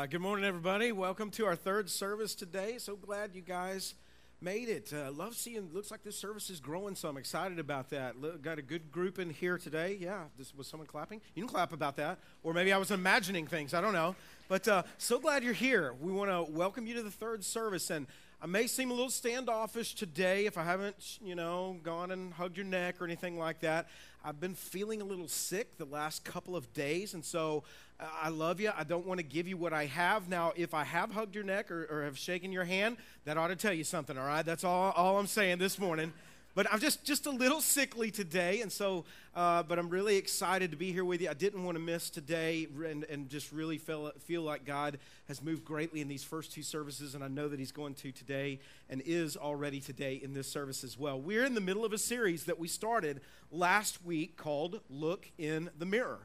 right, good morning, everybody. Welcome to our third service today. So glad you guys made it. Uh, love seeing. Looks like this service is growing, so I'm excited about that. Look, got a good group in here today. Yeah, this was someone clapping. You can clap about that, or maybe I was imagining things. I don't know, but uh, so glad you're here. We want to welcome you to the third service, and I may seem a little standoffish today if I haven't, you know, gone and hugged your neck or anything like that. I've been feeling a little sick the last couple of days, and so uh, I love you. I don't want to give you what I have. Now, if I have hugged your neck or, or have shaken your hand, that ought to tell you something, all right? That's all, all I'm saying this morning. But I'm just, just a little sickly today, and so, uh, but I'm really excited to be here with you. I didn't want to miss today and, and just really feel, feel like God has moved greatly in these first two services, and I know that He's going to today and is already today in this service as well. We're in the middle of a series that we started last week called Look in the Mirror.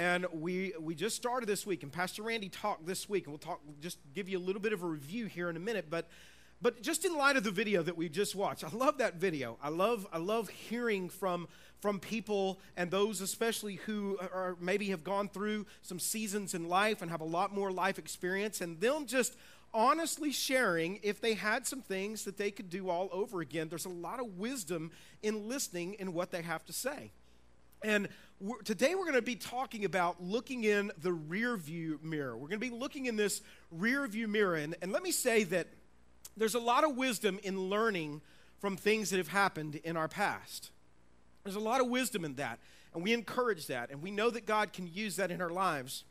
And we, we just started this week, and Pastor Randy talked this week, and we'll talk, just give you a little bit of a review here in a minute. But but just in light of the video that we just watched, I love that video. I love, I love hearing from, from people and those especially who are maybe have gone through some seasons in life and have a lot more life experience, and them just honestly sharing if they had some things that they could do all over again. There's a lot of wisdom in listening in what they have to say. And we're, today we're going to be talking about looking in the rear view mirror. We're going to be looking in this rear view mirror. And, and let me say that there's a lot of wisdom in learning from things that have happened in our past. There's a lot of wisdom in that, and we encourage that, and we know that God can use that in our lives.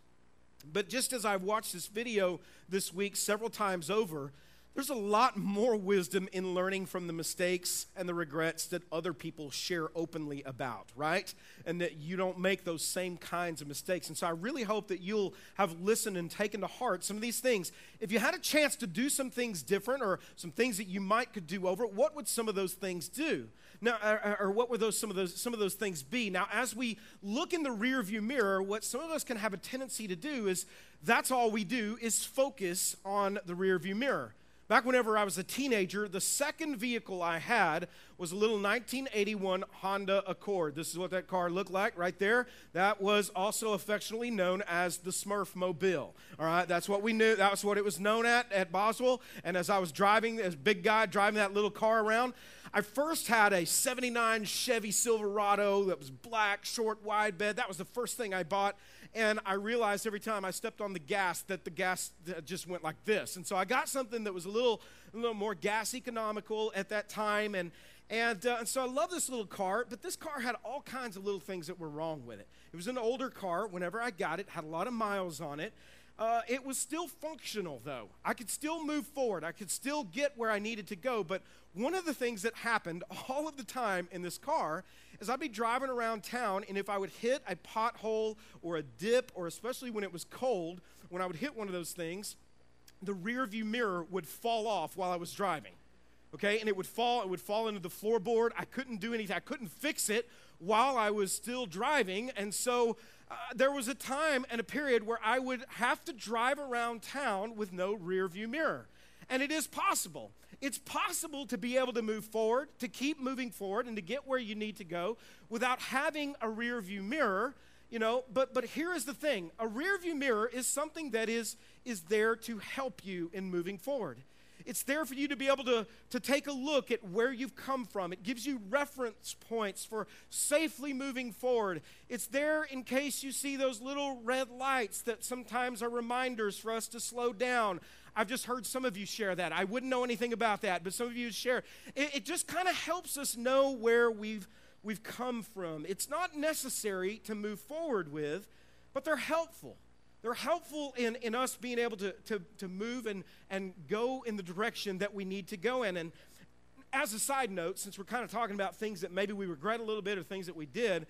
But just as I've watched this video this week several times over, there's a lot more wisdom in learning from the mistakes and the regrets that other people share openly about, right? And that you don't make those same kinds of mistakes. And so I really hope that you'll have listened and taken to heart some of these things. If you had a chance to do some things different or some things that you might could do over, what would some of those things do? Now, or, or what would those some of those some of those things be? Now, as we look in the rearview mirror, what some of us can have a tendency to do is that's all we do is focus on the rearview mirror. Back whenever I was a teenager, the second vehicle I had was a little 1981 Honda Accord. This is what that car looked like right there. That was also affectionately known as the Smurf Mobile. All right, that's what we knew. That was what it was known at at Boswell. And as I was driving, as big guy driving that little car around, I first had a 79 Chevy Silverado that was black, short, wide bed. That was the first thing I bought and I realized every time I stepped on the gas that the gas just went like this. And so I got something that was a little, a little more gas economical at that time, and and, uh, and so I love this little car, but this car had all kinds of little things that were wrong with it. It was an older car. Whenever I got it, had a lot of miles on it. Uh, it was still functional, though. I could still move forward. I could still get where I needed to go. But one of the things that happened all of the time in this car is I'd be driving around town, and if I would hit a pothole or a dip, or especially when it was cold, when I would hit one of those things, the rear view mirror would fall off while I was driving. Okay, and it would fall, it would fall into the floorboard. I couldn't do anything, I couldn't fix it while I was still driving. And so uh, there was a time and a period where I would have to drive around town with no rear view mirror. And it is possible. It's possible to be able to move forward, to keep moving forward, and to get where you need to go without having a rear view mirror. You know, but but here is the thing: a rear view mirror is something that is is there to help you in moving forward. It's there for you to be able to, to take a look at where you've come from. It gives you reference points for safely moving forward. It's there in case you see those little red lights that sometimes are reminders for us to slow down. I've just heard some of you share that. I wouldn't know anything about that, but some of you share. It, it just kind of helps us know where we've, we've come from. It's not necessary to move forward with, but they're helpful. They're helpful in, in us being able to, to, to move and, and go in the direction that we need to go in. And as a side note, since we're kind of talking about things that maybe we regret a little bit or things that we did,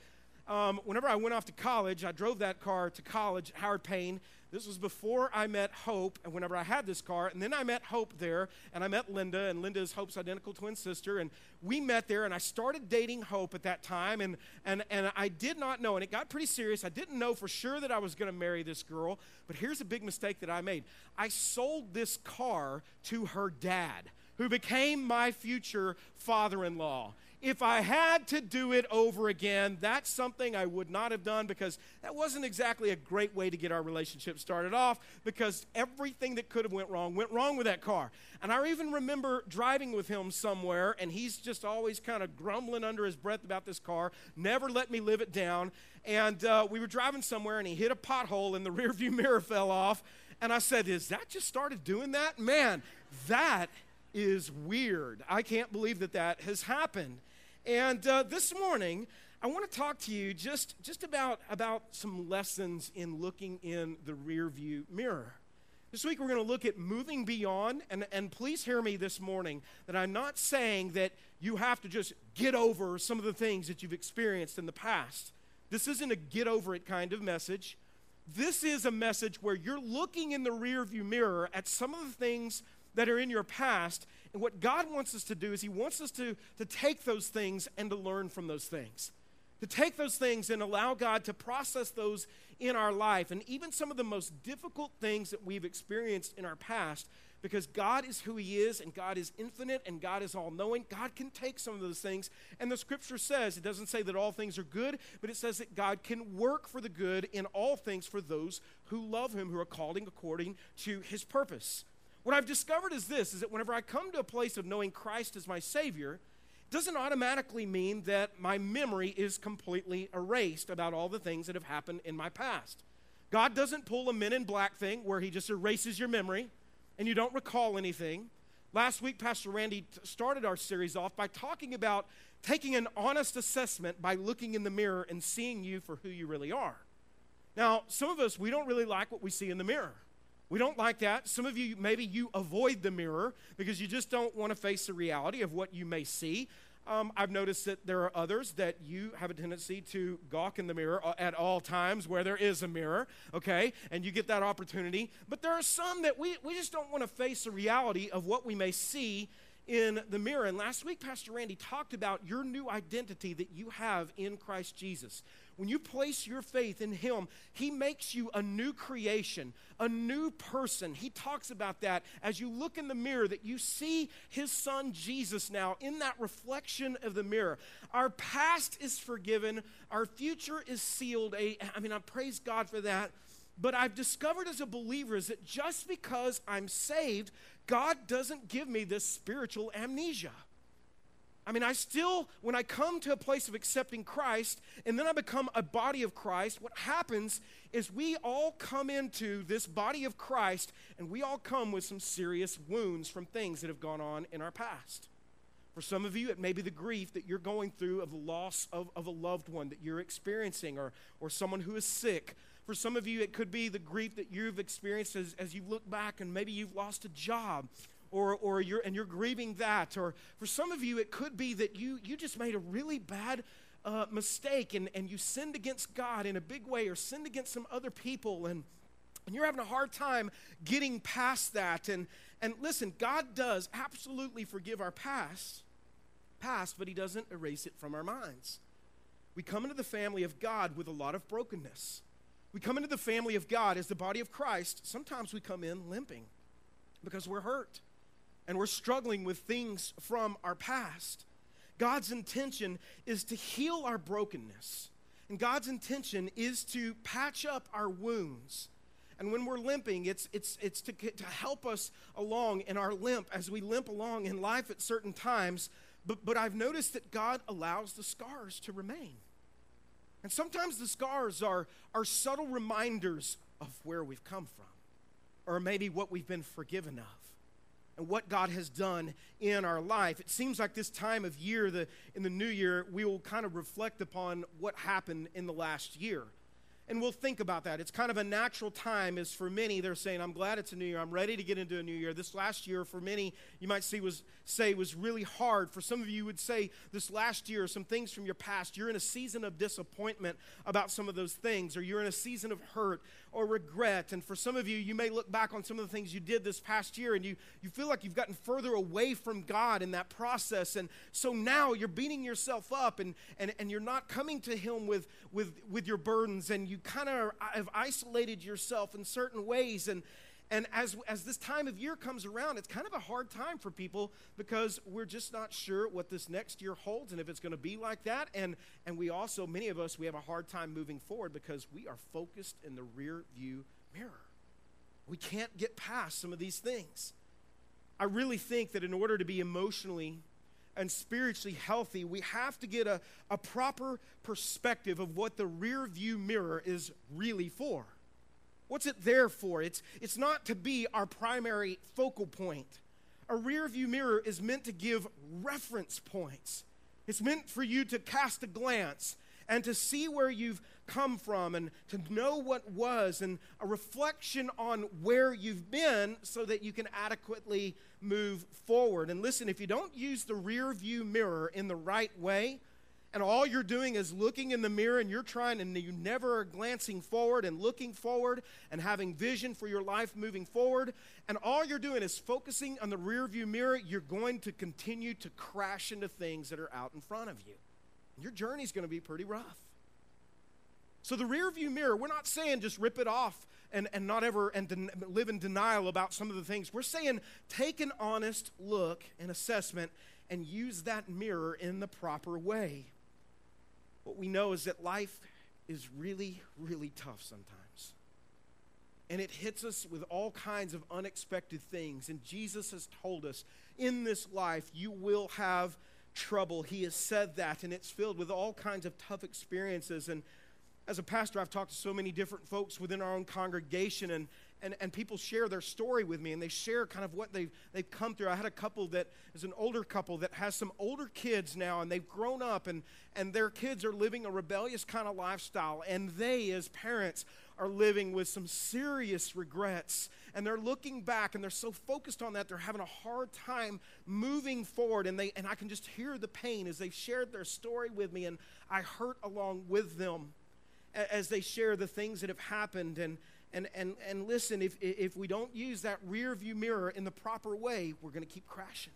um, whenever I went off to college, I drove that car to college, Howard Payne. This was before I met Hope, and whenever I had this car, and then I met Hope there, and I met Linda, and Linda is Hope's identical twin sister, and we met there, and I started dating Hope at that time, and, and, and I did not know, and it got pretty serious. I didn't know for sure that I was going to marry this girl, but here's a big mistake that I made. I sold this car to her dad, who became my future father in law. If I had to do it over again, that's something I would not have done because that wasn't exactly a great way to get our relationship started off because everything that could have went wrong went wrong with that car. And I even remember driving with him somewhere and he's just always kind of grumbling under his breath about this car, never let me live it down. And uh, we were driving somewhere and he hit a pothole and the rearview mirror fell off. And I said, Is that just started doing that? Man, that is weird. I can't believe that that has happened. And uh, this morning, I want to talk to you just, just about, about some lessons in looking in the rear view mirror. This week, we're going to look at moving beyond. And, and please hear me this morning that I'm not saying that you have to just get over some of the things that you've experienced in the past. This isn't a get over it kind of message. This is a message where you're looking in the rear view mirror at some of the things that are in your past. And what God wants us to do is He wants us to, to take those things and to learn from those things. To take those things and allow God to process those in our life. And even some of the most difficult things that we've experienced in our past, because God is who He is and God is infinite and God is all knowing, God can take some of those things. And the scripture says, it doesn't say that all things are good, but it says that God can work for the good in all things for those who love Him, who are called according to His purpose. What I've discovered is this is that whenever I come to a place of knowing Christ as my Savior, it doesn't automatically mean that my memory is completely erased about all the things that have happened in my past. God doesn't pull a men in black thing where he just erases your memory and you don't recall anything. Last week, Pastor Randy started our series off by talking about taking an honest assessment by looking in the mirror and seeing you for who you really are. Now, some of us, we don't really like what we see in the mirror. We don't like that. Some of you, maybe you avoid the mirror because you just don't want to face the reality of what you may see. Um, I've noticed that there are others that you have a tendency to gawk in the mirror uh, at all times where there is a mirror, okay? And you get that opportunity. But there are some that we, we just don't want to face the reality of what we may see in the mirror. And last week, Pastor Randy talked about your new identity that you have in Christ Jesus. When you place your faith in Him, He makes you a new creation, a new person. He talks about that as you look in the mirror, that you see His Son Jesus now in that reflection of the mirror. Our past is forgiven, our future is sealed. I mean, I praise God for that. But I've discovered as a believer is that just because I'm saved, God doesn't give me this spiritual amnesia. I mean, I still, when I come to a place of accepting Christ and then I become a body of Christ, what happens is we all come into this body of Christ and we all come with some serious wounds from things that have gone on in our past. For some of you, it may be the grief that you're going through of the loss of, of a loved one that you're experiencing or, or someone who is sick. For some of you, it could be the grief that you've experienced as, as you look back and maybe you've lost a job or, or you're, and you're grieving that. Or for some of you, it could be that you, you just made a really bad uh, mistake and, and you sinned against God in a big way or sinned against some other people and, and you're having a hard time getting past that. And, and listen, God does absolutely forgive our past, past, but He doesn't erase it from our minds. We come into the family of God with a lot of brokenness. We come into the family of God as the body of Christ. Sometimes we come in limping because we're hurt and we're struggling with things from our past. God's intention is to heal our brokenness. And God's intention is to patch up our wounds. And when we're limping, it's, it's, it's to, to help us along in our limp as we limp along in life at certain times. But, but I've noticed that God allows the scars to remain. And sometimes the scars are, are subtle reminders of where we've come from, or maybe what we've been forgiven of and what God has done in our life. It seems like this time of year, the, in the new year, we will kind of reflect upon what happened in the last year. And we'll think about that. It's kind of a natural time, as for many, they're saying, I'm glad it's a new year. I'm ready to get into a new year. This last year, for many, you might see was say was really hard. For some of you would say this last year, some things from your past, you're in a season of disappointment about some of those things, or you're in a season of hurt or regret. And for some of you, you may look back on some of the things you did this past year and you, you feel like you've gotten further away from God in that process. And so now you're beating yourself up and, and, and you're not coming to Him with, with, with your burdens and you kind of have isolated yourself in certain ways. And, And as, as this time of year comes around, it's kind of a hard time for people because we're just not sure what this next year holds and if it's going to be like that. And, and we also, many of us, we have a hard time moving forward because we are focused in the rear view mirror. We can't get past some of these things. I really think that in order to be emotionally and spiritually healthy, we have to get a, a proper perspective of what the rear view mirror is really for. What's it there for? It's, it's not to be our primary focal point. A rear view mirror is meant to give reference points. It's meant for you to cast a glance and to see where you've come from and to know what was and a reflection on where you've been so that you can adequately move forward. And listen, if you don't use the rear view mirror in the right way, and all you're doing is looking in the mirror and you're trying and you never are glancing forward and looking forward and having vision for your life moving forward. And all you're doing is focusing on the rear view mirror. You're going to continue to crash into things that are out in front of you. Your journey's going to be pretty rough. So the rear view mirror we're not saying just rip it off and, and not ever and den- live in denial about some of the things. We're saying take an honest look and assessment and use that mirror in the proper way what we know is that life is really, really tough sometimes. And it hits us with all kinds of unexpected things. And Jesus has told us in this life, you will have trouble. He has said that, and it's filled with all kinds of tough experiences. And as a pastor, I've talked to so many different folks within our own congregation, and and, and people share their story with me and they share kind of what they've, they've come through. I had a couple that is an older couple that has some older kids now and they've grown up and, and their kids are living a rebellious kind of lifestyle. And they, as parents, are living with some serious regrets. And they're looking back and they're so focused on that, they're having a hard time moving forward. And, they, and I can just hear the pain as they've shared their story with me. And I hurt along with them as they share the things that have happened. And, and, and, and listen, if, if we don't use that rear view mirror in the proper way, we're going to keep crashing.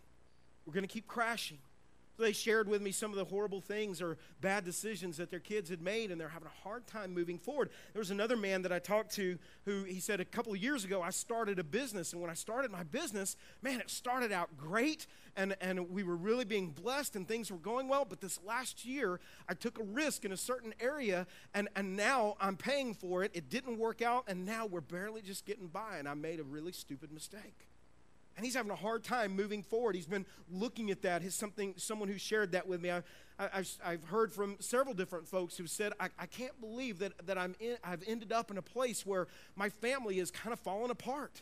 We're going to keep crashing. So they shared with me some of the horrible things or bad decisions that their kids had made, and they're having a hard time moving forward. There was another man that I talked to who he said a couple of years ago, I started a business, and when I started my business, man, it started out great, and, and we were really being blessed, and things were going well. But this last year, I took a risk in a certain area, and, and now I'm paying for it. It didn't work out, and now we're barely just getting by, and I made a really stupid mistake. And he's having a hard time moving forward. He's been looking at that. His something, someone who shared that with me. I, have heard from several different folks who said, I, I can't believe that, that I'm in, I've ended up in a place where my family is kind of falling apart.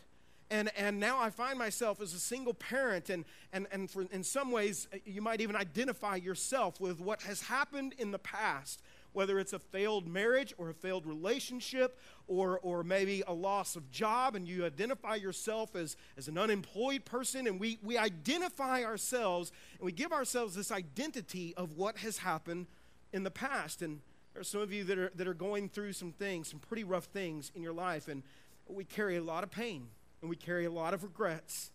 And, and now I find myself as a single parent, and, and, and for, in some ways, you might even identify yourself with what has happened in the past whether it's a failed marriage or a failed relationship or, or maybe a loss of job, and you identify yourself as, as an unemployed person, and we, we identify ourselves and we give ourselves this identity of what has happened in the past. And there are some of you that are, that are going through some things, some pretty rough things in your life, and we carry a lot of pain and we carry a lot of regrets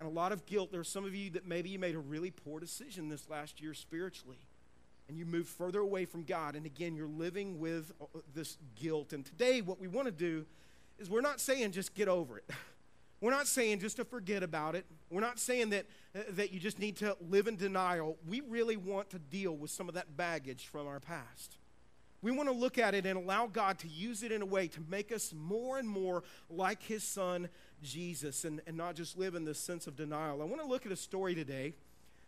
and a lot of guilt. There are some of you that maybe you made a really poor decision this last year spiritually and you move further away from God. And again, you're living with uh, this guilt. And today, what we want to do is we're not saying just get over it. We're not saying just to forget about it. We're not saying that, uh, that you just need to live in denial. We really want to deal with some of that baggage from our past. We want to look at it and allow God to use it in a way to make us more and more like His Son, Jesus, and, and not just live in this sense of denial. I want to look at a story today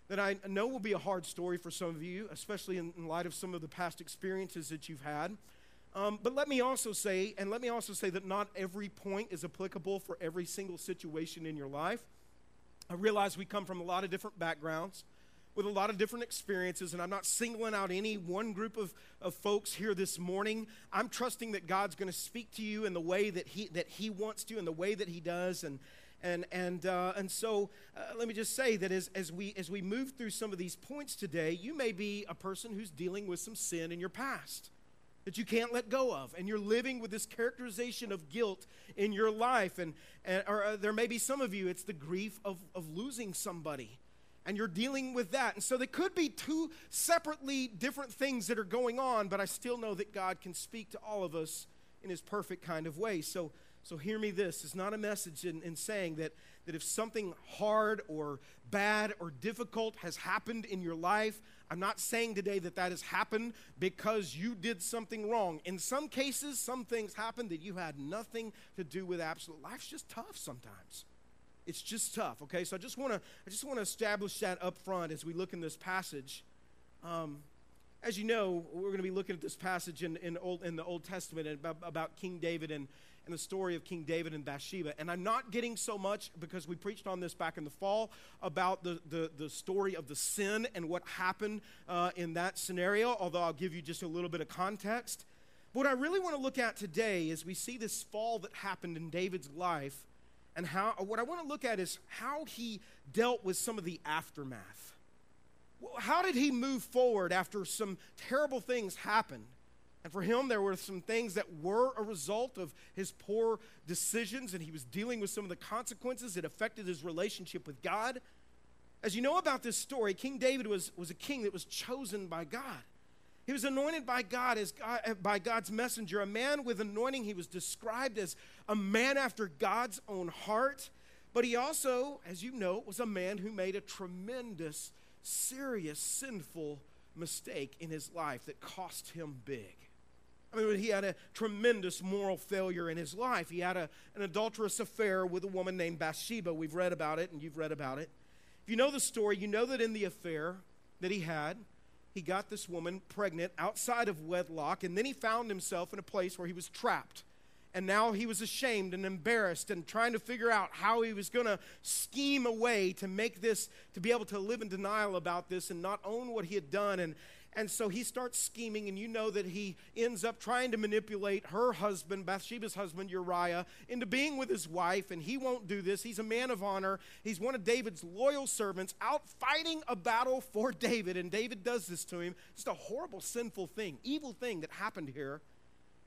that I know will be a hard story for some of you, especially in, light of some of the past experiences that you've had. Um, but let me also say, and let me also say that not every point is applicable for every single situation in your life. I realize we come from a lot of different backgrounds with a lot of different experiences, and I'm not singling out any one group of, of folks here this morning. I'm trusting that God's going to speak to you in the way that He, that he wants to, in the way that He does. And, and, and, uh, and so uh, let me just say that as, as, we, as we move through some of these points today, you may be a person who's dealing with some sin in your past that you can't let go of and you're living with this characterization of guilt in your life. And, and or uh, there may be some of you it's the grief of, of losing somebody and you're dealing with that. And so there could be two separately different things that are going on but i still know that god can speak to all of us in his perfect kind of way. So So hear me this. It's not a message in, in saying that, that if something hard or bad or difficult has happened in your life, I'm not saying today that that has happened because you did something wrong. In some cases, some things happened that you had nothing to do with absolute. Life's just tough sometimes. It's just tough, okay? So I just want to I just want to establish that up front as we look in this passage. Um, as you know, we're going to be looking at this passage in, in, Old, in the Old Testament about, about King David and, and the story of King David and Bathsheba. And I'm not getting so much because we preached on this back in the fall about the, the, the story of the sin and what happened uh, in that scenario, although I'll give you just a little bit of context. What I really want to look at today is we see this fall that happened in David's life, and how what I want to look at is how he dealt with some of the aftermath. How did he move forward after some terrible things happened? And for him, there were some things that were a result of his poor decisions, and he was dealing with some of the consequences that affected his relationship with God. As you know about this story, King David was, was a king that was chosen by God. He was anointed by God as God, uh, by God's messenger, a man with anointing. He was described as a man after God's own heart. But he also, as you know, was a man who made a tremendous, serious, sinful mistake in his life that cost him big. I mean, he had a tremendous moral failure in his life. He had a, an adulterous affair with a woman named Bathsheba. We've read about it, and you've read about it. If you know the story, you know that in the affair that he had, he got this woman pregnant outside of wedlock, and then he found himself in a place where he was trapped. And now he was ashamed and embarrassed and trying to figure out how he was going to scheme a way to make this, to be able to live in denial about this and not own what he had done. And, and so he starts scheming, and you know that he ends up trying to manipulate her husband, Bathsheba's husband, Uriah, into being with his wife, and he won't do this. He's a man of honor. He's one of David's loyal servants out fighting a battle for David, and David does this to him. Just a horrible, sinful thing, evil thing that happened here.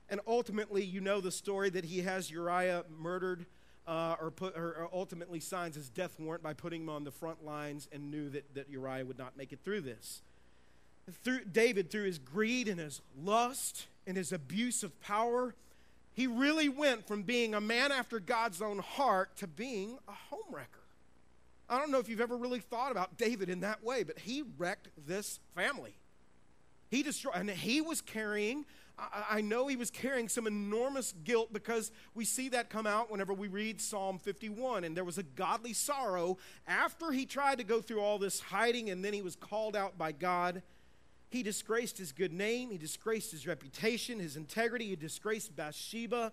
And ultimately, you know the story that he has Uriah murdered. Uh, or, put, or, ultimately signs his death warrant by putting him on the front lines and knew that, that Uriah would not make it through this through David, through his greed and his lust and his abuse of power, he really went from being a man after God's own heart to being a homewrecker. I don't know if you've ever really thought about David in that way, but he wrecked this family. He destroyed, and he was carrying, I, I know he was carrying some enormous guilt because we see that come out whenever we read Psalm 51. And there was a godly sorrow after he tried to go through all this hiding and then he was called out by God he disgraced his good name, he disgraced his reputation, his integrity, he disgraced Bathsheba.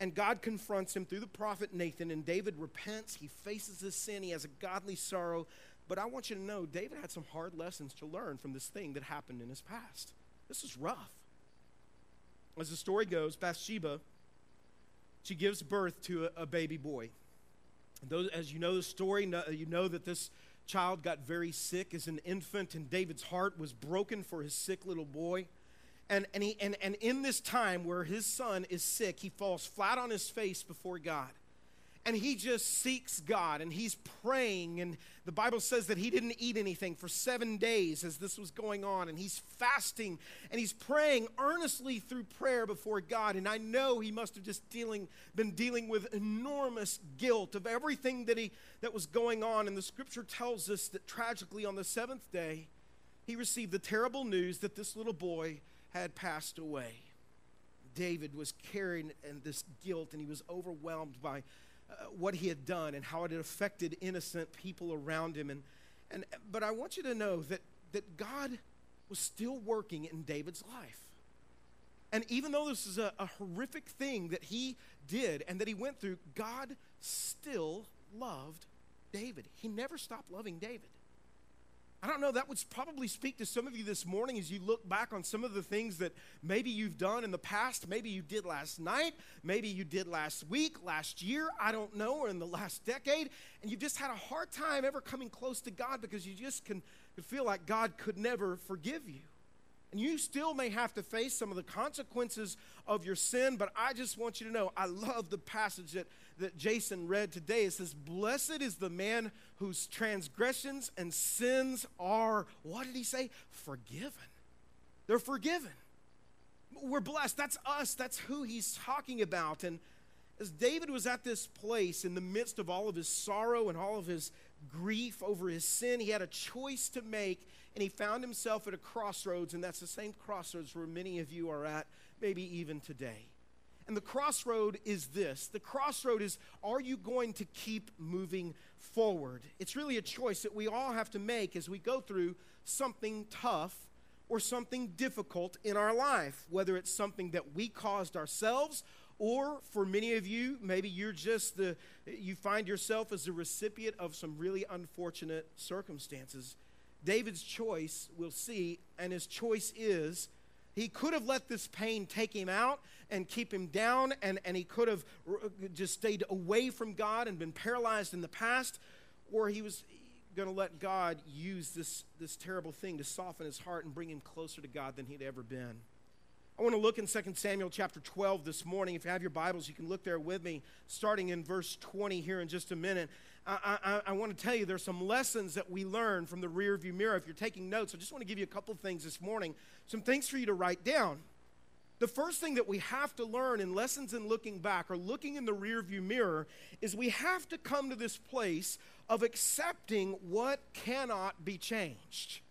And God confronts him through the prophet Nathan, and David repents. He faces his sin. He has a godly sorrow. But I want you to know, David had some hard lessons to learn from this thing that happened in his past. This is rough. As the story goes, Bathsheba, she gives birth to a, a baby boy. Those, as you know the story, you know that this child got very sick as an infant, and David's heart was broken for his sick little boy. And, and, he, and, and in this time where his son is sick, he falls flat on his face before God and he just seeks God and he's praying. And the Bible says that he didn't eat anything for seven days as this was going on. And he's fasting and he's praying earnestly through prayer before God. And I know he must have just dealing, been dealing with enormous guilt of everything that, he, that was going on. And the scripture tells us that tragically on the seventh day, he received the terrible news that this little boy had passed away. David was carrying this guilt and he was overwhelmed by uh, what he had done and how it had affected innocent people around him. And, and, but I want you to know that, that God was still working in David's life. And even though this is a, a horrific thing that he did and that he went through, God still loved David. He never stopped loving David. I don't know, that would probably speak to some of you this morning as you look back on some of the things that maybe you've done in the past, maybe you did last night, maybe you did last week, last year, I don't know, or in the last decade, and you've just had a hard time ever coming close to God because you just can feel like God could never forgive you. And you still may have to face some of the consequences of your sin, but I just want you to know I love the passage that, that Jason read today. It says, Blessed is the man whose transgressions and sins are, what did he say? Forgiven. They're forgiven. We're blessed. That's us. That's who he's talking about. And as David was at this place in the midst of all of his sorrow and all of his grief over his sin, he had a choice to make, and he found himself at a crossroads, and that's the same crossroads where many of you are at, maybe even today. And the crossroad is this the crossroad is are you going to keep moving forward? It's really a choice that we all have to make as we go through something tough or something difficult in our life, whether it's something that we caused ourselves or for many of you, maybe you're just the, you find yourself as the recipient of some really unfortunate circumstances. David's choice, we'll see, and his choice is he could have let this pain take him out and keep him down, and, and he could have just stayed away from God and been paralyzed in the past, or he was going to let God use this, this terrible thing to soften his heart and bring him closer to God than he'd ever been. I want to look in 2 Samuel chapter 12 this morning. If you have your Bibles, you can look there with me, starting in verse 20 here in just a minute. I, I, I want to tell you there's some lessons that we learn from the rearview mirror. If you're taking notes, I just want to give you a couple things this morning, some things for you to write down. The first thing that we have to learn in lessons in looking back or looking in the rearview mirror is we have to come to this place of accepting what cannot be changed.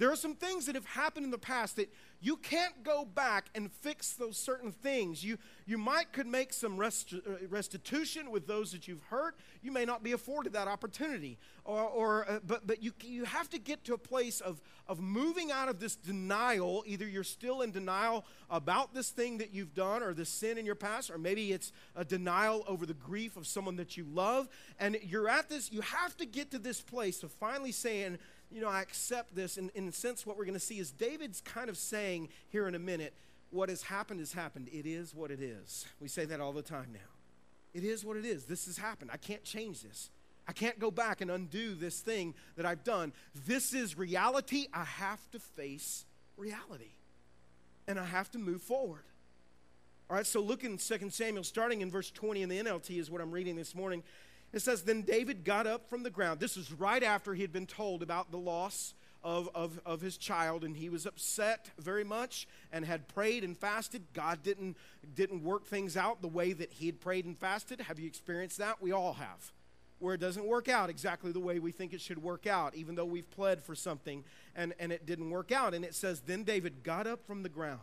There are some things that have happened in the past that you can't go back and fix those certain things. You, you might could make some rest, uh, restitution with those that you've hurt. You may not be afforded that opportunity. Or, or, uh, but but you, you have to get to a place of, of moving out of this denial. Either you're still in denial about this thing that you've done or the sin in your past, or maybe it's a denial over the grief of someone that you love. And you're at this, you have to get to this place of finally saying, you know, I accept this. And in a sense, what we're going to see is David's kind of saying here in a minute, what has happened has happened. It is what it is. We say that all the time now. It is what it is. This has happened. I can't change this. I can't go back and undo this thing that I've done. This is reality. I have to face reality. And I have to move forward. All right, so look in 2 Samuel, starting in verse 20 in the NLT, is what I'm reading this morning. It says, Then David got up from the ground. This was right after he had been told about the loss of, of, of his child, and he was upset very much and had prayed and fasted. God didn't, didn't work things out the way that he had prayed and fasted. Have you experienced that? We all have. Where it doesn't work out exactly the way we think it should work out, even though we've pled for something and, and it didn't work out. And it says, Then David got up from the ground.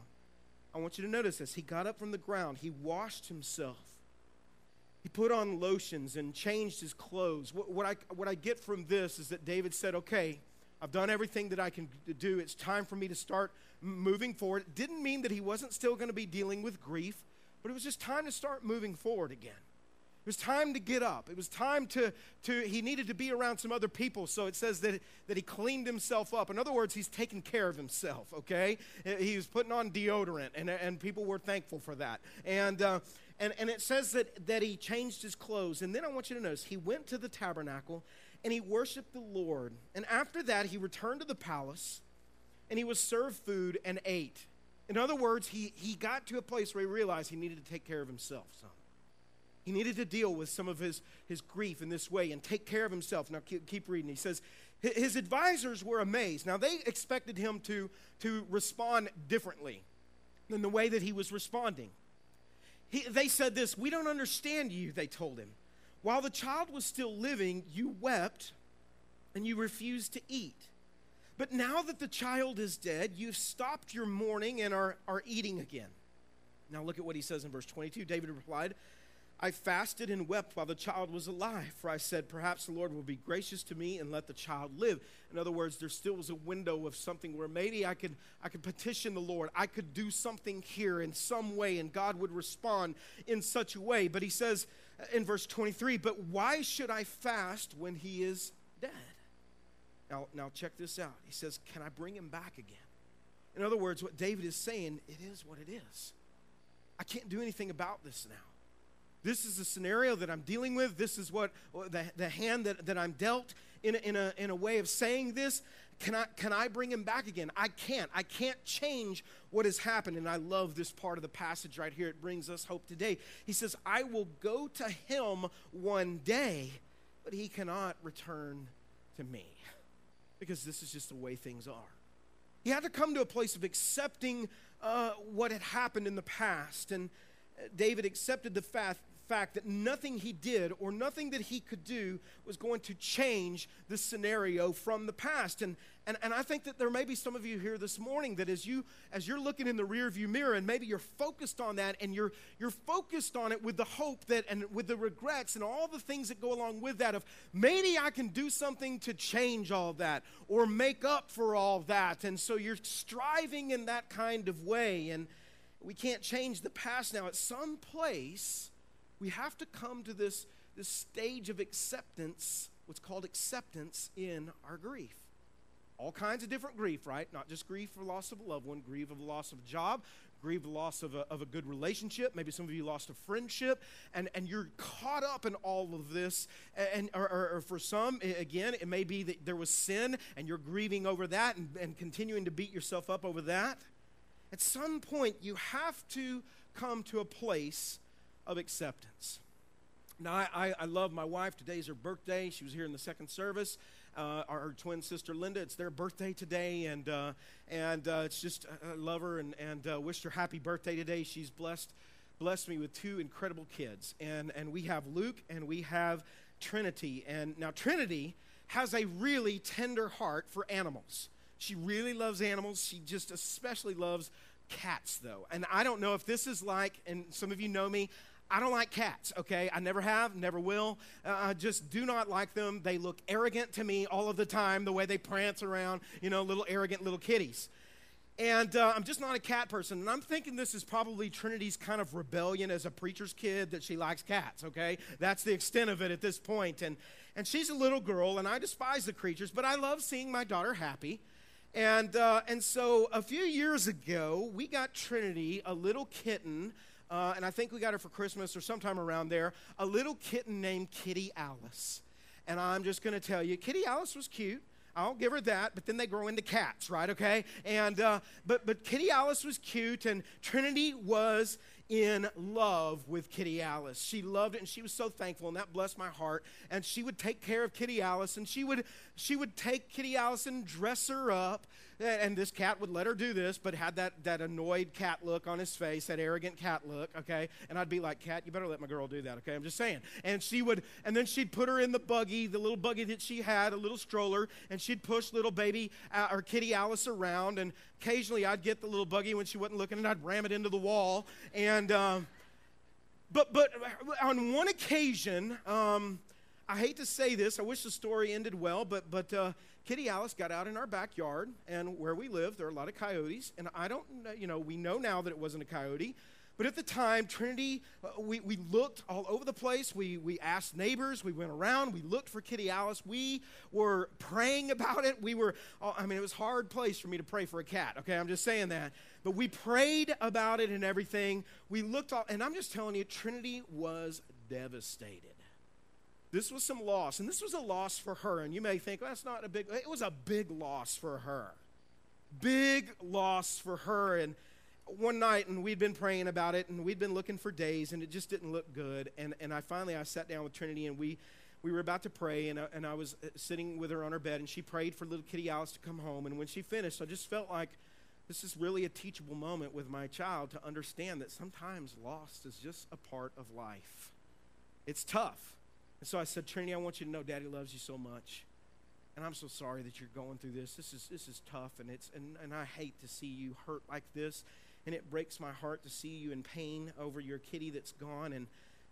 I want you to notice this. He got up from the ground, he washed himself he put on lotions and changed his clothes. What, what, I, what I get from this is that David said, Okay, I've done everything that I can do. It's time for me to start moving forward. It didn't mean that he wasn't still going to be dealing with grief, but it was just time to start moving forward again. It was time to get up. It was time to, to he needed to be around some other people. So it says that, that he cleaned himself up. In other words, he's taking care of himself, okay? He was putting on deodorant, and, and people were thankful for that. And, uh, and, and it says that, that he changed his clothes. And then I want you to notice he went to the tabernacle and he worshiped the Lord. And after that, he returned to the palace and he was served food and ate. In other words, he, he got to a place where he realized he needed to take care of himself some. He needed to deal with some of his, his grief in this way and take care of himself. Now, keep, keep reading. He says, his advisors were amazed. Now, they expected him to, to respond differently than the way that he was responding. He, they said this We don't understand you, they told him. While the child was still living, you wept and you refused to eat. But now that the child is dead, you've stopped your mourning and are, are eating again. Now look at what he says in verse 22. David replied, I fasted and wept while the child was alive, for I said, Perhaps the Lord will be gracious to me and let the child live. In other words, there still was a window of something where maybe I could, I could petition the Lord. I could do something here in some way, and God would respond in such a way. But he says in verse 23, But why should I fast when he is dead? Now, now check this out. He says, Can I bring him back again? In other words, what David is saying, it is what it is. I can't do anything about this now. This is the scenario that I'm dealing with. This is what the, the hand that, that I'm dealt in a, in, a, in a way of saying this. Can I, can I bring him back again? I can't. I can't change what has happened. And I love this part of the passage right here. It brings us hope today. He says, I will go to him one day, but he cannot return to me. Because this is just the way things are. He had to come to a place of accepting uh, what had happened in the past. And David accepted the fact, fact that nothing he did or nothing that he could do was going to change the scenario from the past. And, and, and I think that there may be some of you here this morning that as, you, as you're looking in the rearview mirror and maybe you're focused on that and you're, you're focused on it with the hope that and with the regrets and all the things that go along with that of maybe I can do something to change all that or make up for all that. And so you're striving in that kind of way. And we can't change the past now. At some place, we have to come to this, this stage of acceptance, what's called acceptance in our grief. All kinds of different grief, right? Not just grief for loss of a loved one, grief of loss of a job, the loss of a, of a good relationship. Maybe some of you lost a friendship, and, and you're caught up in all of this. And, or, or, or for some, again, it may be that there was sin, and you're grieving over that and, and continuing to beat yourself up over that. At some point, you have to come to a place of acceptance. Now, I, I, love my wife. Today's her birthday. She was here in the second service. Uh, our, her twin sister Linda, it's their birthday today, and, uh, and uh, it's just, I love her and, and uh, wished her happy birthday today. She's blessed, blessed me with two incredible kids. And, and we have Luke and we have Trinity. And now, Trinity has a really tender heart for animals. She really loves animals. She just especially loves cats, though. And I don't know if this is like, and some of you know me, I don't like cats, okay? I never have, never will. Uh, I just do not like them. They look arrogant to me all of the time, the way they prance around, you know, little arrogant little kitties. And uh, I'm just not a cat person. And I'm thinking this is probably Trinity's kind of rebellion as a preacher's kid that she likes cats, okay? That's the extent of it at this point. And, and she's a little girl, and I despise the creatures, but I love seeing my daughter happy. And, uh, and so a few years ago, we got Trinity a little kitten uh, and I think we got her for Christmas or sometime around there, a little kitten named Kitty Alice. And I'm just going to tell you, Kitty Alice was cute. I'll give her that, but then they grow into cats, right? Okay, and uh, but but Kitty Alice was cute, and Trinity was in love with Kitty Alice. She loved it, and she was so thankful, and that blessed my heart. And she would take care of Kitty Alice, and she would she would take Kitty Alice and dress her up and this cat would let her do this, but had that, that annoyed cat look on his face, that arrogant cat look, okay? And I'd be like, Cat, you better let my girl do that, okay? I'm just saying. And she would, and then she'd put her in the buggy, the little buggy that she had, a little stroller, and she'd push little baby uh, or Kitty Alice around. And occasionally I'd get the little buggy when she wasn't looking, and I'd ram it into the wall. And, um, but, but on one occasion, um, I hate to say this, I wish the story ended well, but, but uh, Kitty Alice got out in our backyard, and where we live, there are a lot of coyotes. And I don't, you know, we know now that it wasn't a coyote. But at the time, Trinity, uh, we, we looked all over the place. We, we asked neighbors. We went around. We looked for Kitty Alice. We were praying about it. We were, uh, I mean, it was hard place for me to pray for a cat, okay? I'm just saying that. But we prayed about it and everything. We looked all, and I'm just telling you, Trinity was devastated. This was some loss, and this was a loss for her. And you may think, well, that's not a big, it was a big loss for her. Big loss for her. And one night, and we'd been praying about it, and we'd been looking for days, and it just didn't look good. And, and I finally, I sat down with Trinity, and we, we were about to pray, and I, and I was uh, sitting with her on her bed, and she prayed for little kitty Alice to come home. And when she finished, I just felt like this is really a teachable moment with my child to understand that sometimes loss is just a part of life. It's tough. And so I said, Trinity, I want you to know Daddy loves you so much. And I'm so sorry that you're going through this. This is, this is tough, and, it's, and, and I hate to see you hurt like this. And it breaks my heart to see you in pain over your kitty that's gone. And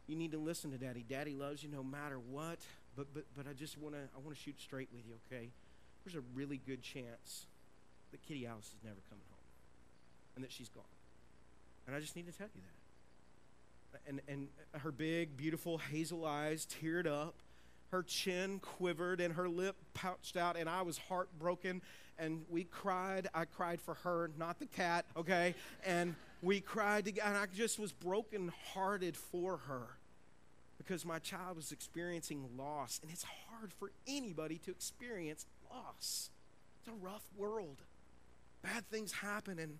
you need to listen to Daddy. Daddy loves you no matter what. But, but, but I just want to I wanna shoot straight with you, okay? There's a really good chance that Kitty Alice is never coming home and that she's gone. And I just need to tell you that and, and her big, beautiful hazel eyes teared up. Her chin quivered and her lip pouched out, and I was heartbroken. And we cried. I cried for her, not the cat, okay? And we cried together, and I just was brokenhearted for her because my child was experiencing loss. And it's hard for anybody to experience loss. It's a rough world. Bad things happen, and